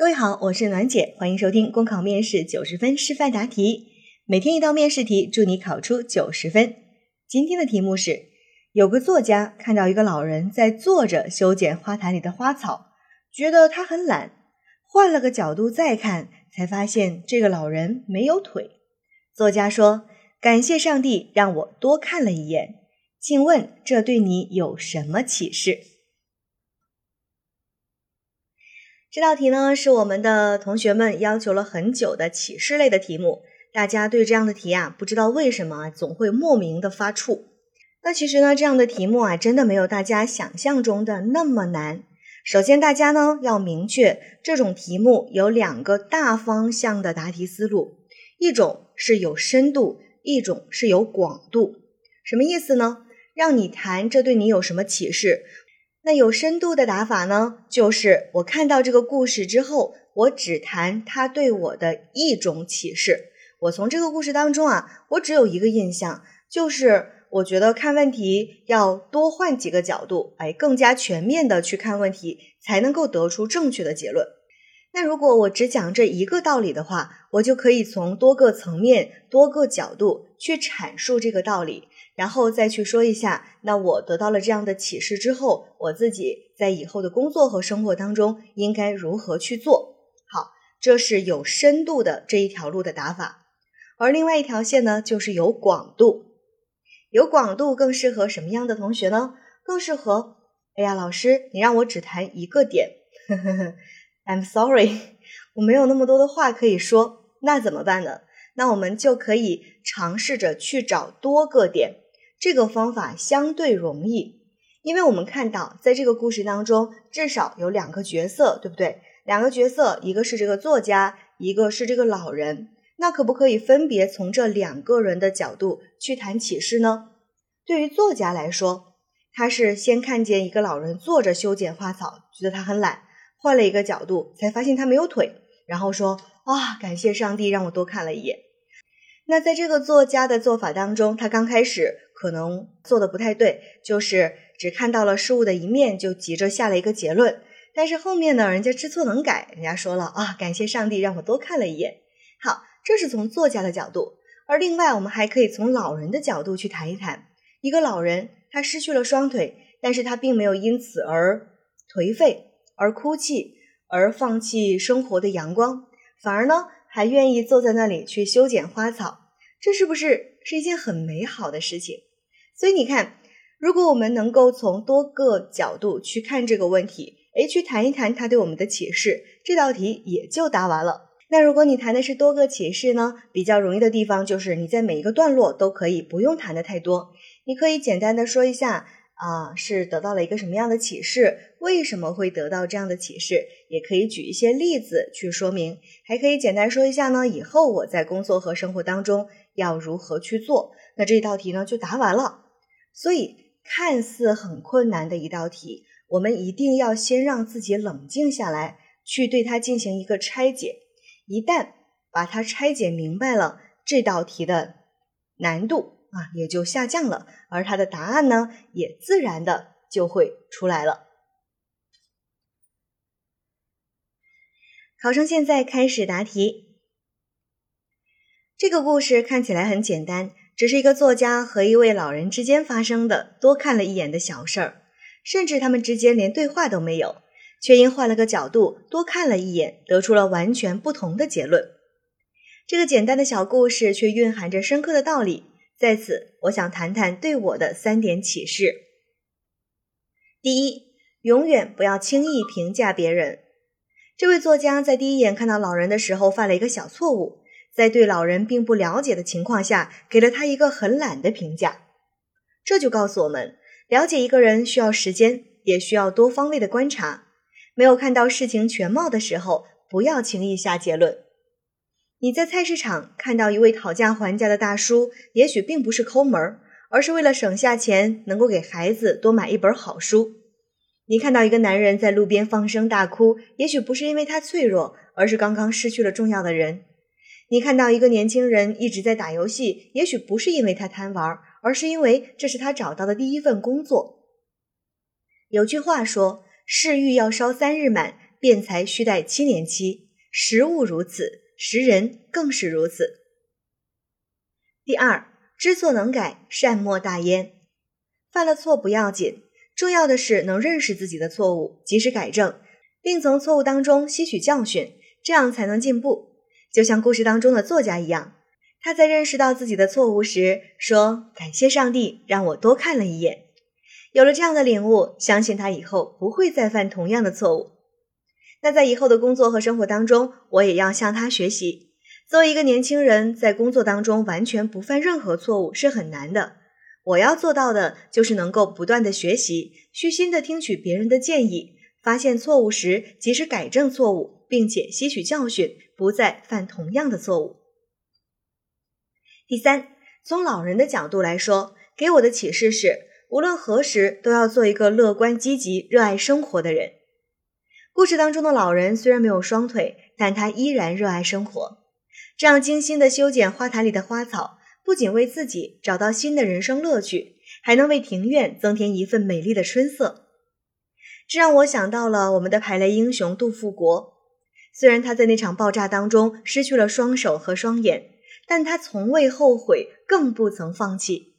各位好，我是暖姐，欢迎收听公考面试九十分示范答题。每天一道面试题，祝你考出九十分。今天的题目是：有个作家看到一个老人在坐着修剪花坛里的花草，觉得他很懒，换了个角度再看，才发现这个老人没有腿。作家说：“感谢上帝让我多看了一眼。”请问这对你有什么启示？这道题呢是我们的同学们要求了很久的启示类的题目。大家对这样的题啊，不知道为什么总会莫名的发怵。那其实呢，这样的题目啊，真的没有大家想象中的那么难。首先，大家呢要明确，这种题目有两个大方向的答题思路，一种是有深度，一种是有广度。什么意思呢？让你谈这对你有什么启示？那有深度的打法呢？就是我看到这个故事之后，我只谈它对我的一种启示。我从这个故事当中啊，我只有一个印象，就是我觉得看问题要多换几个角度，哎，更加全面的去看问题，才能够得出正确的结论。那如果我只讲这一个道理的话，我就可以从多个层面、多个角度去阐述这个道理。然后再去说一下，那我得到了这样的启示之后，我自己在以后的工作和生活当中应该如何去做好？这是有深度的这一条路的打法，而另外一条线呢，就是有广度。有广度更适合什么样的同学呢？更适合，哎呀，老师，你让我只谈一个点，I'm sorry，我没有那么多的话可以说，那怎么办呢？那我们就可以尝试着去找多个点。这个方法相对容易，因为我们看到，在这个故事当中，至少有两个角色，对不对？两个角色，一个是这个作家，一个是这个老人。那可不可以分别从这两个人的角度去谈启示呢？对于作家来说，他是先看见一个老人坐着修剪花草，觉得他很懒，换了一个角度，才发现他没有腿，然后说：“啊，感谢上帝让我多看了一眼。”那在这个作家的做法当中，他刚开始。可能做的不太对，就是只看到了事物的一面，就急着下了一个结论。但是后面呢，人家知错能改，人家说了啊，感谢上帝让我多看了一眼。好，这是从作家的角度。而另外，我们还可以从老人的角度去谈一谈。一个老人，他失去了双腿，但是他并没有因此而颓废、而哭泣、而放弃生活的阳光，反而呢，还愿意坐在那里去修剪花草。这是不是是一件很美好的事情？所以你看，如果我们能够从多个角度去看这个问题，诶，去谈一谈它对我们的启示，这道题也就答完了。那如果你谈的是多个启示呢？比较容易的地方就是你在每一个段落都可以不用谈的太多，你可以简单的说一下啊，是得到了一个什么样的启示，为什么会得到这样的启示，也可以举一些例子去说明，还可以简单说一下呢，以后我在工作和生活当中要如何去做。那这一道题呢就答完了。所以，看似很困难的一道题，我们一定要先让自己冷静下来，去对它进行一个拆解。一旦把它拆解明白了，这道题的难度啊也就下降了，而它的答案呢也自然的就会出来了。考生现在开始答题。这个故事看起来很简单。只是一个作家和一位老人之间发生的多看了一眼的小事儿，甚至他们之间连对话都没有，却因换了个角度多看了一眼，得出了完全不同的结论。这个简单的小故事却蕴含着深刻的道理，在此我想谈谈对我的三点启示。第一，永远不要轻易评价别人。这位作家在第一眼看到老人的时候犯了一个小错误。在对老人并不了解的情况下，给了他一个很懒的评价，这就告诉我们，了解一个人需要时间，也需要多方位的观察。没有看到事情全貌的时候，不要轻易下结论。你在菜市场看到一位讨价还价的大叔，也许并不是抠门儿，而是为了省下钱，能够给孩子多买一本好书。你看到一个男人在路边放声大哭，也许不是因为他脆弱，而是刚刚失去了重要的人。你看到一个年轻人一直在打游戏，也许不是因为他贪玩，而是因为这是他找到的第一份工作。有句话说：“世欲要烧三日满，辩才须待七年期，时物如此，时人更是如此。第二，知错能改，善莫大焉。犯了错不要紧，重要的是能认识自己的错误，及时改正，并从错误当中吸取教训，这样才能进步。就像故事当中的作家一样，他在认识到自己的错误时说：“感谢上帝，让我多看了一眼。”有了这样的领悟，相信他以后不会再犯同样的错误。那在以后的工作和生活当中，我也要向他学习。作为一个年轻人，在工作当中完全不犯任何错误是很难的。我要做到的就是能够不断的学习，虚心的听取别人的建议，发现错误时及时改正错误，并且吸取教训，不再犯同样的错误。第三，从老人的角度来说，给我的启示是，无论何时都要做一个乐观、积极、热爱生活的人。故事当中的老人虽然没有双腿，但他依然热爱生活。这样精心的修剪花坛里的花草，不仅为自己找到新的人生乐趣，还能为庭院增添一份美丽的春色。这让我想到了我们的排雷英雄杜富国。虽然他在那场爆炸当中失去了双手和双眼，但他从未后悔，更不曾放弃。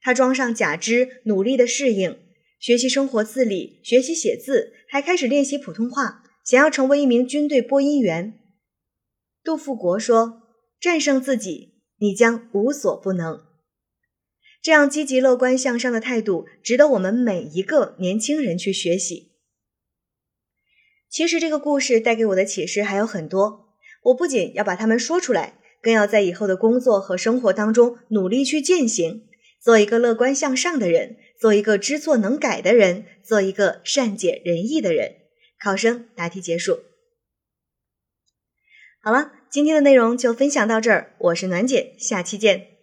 他装上假肢，努力的适应，学习生活自理，学习写字，还开始练习普通话，想要成为一名军队播音员。杜富国说：“战胜自己，你将无所不能。”这样积极乐观向上的态度，值得我们每一个年轻人去学习。其实，这个故事带给我的启示还有很多。我不仅要把它们说出来，更要在以后的工作和生活当中努力去践行，做一个乐观向上的人，做一个知错能改的人，做一个善解人意的人。考生答题结束。好了，今天的内容就分享到这儿。我是暖姐，下期见。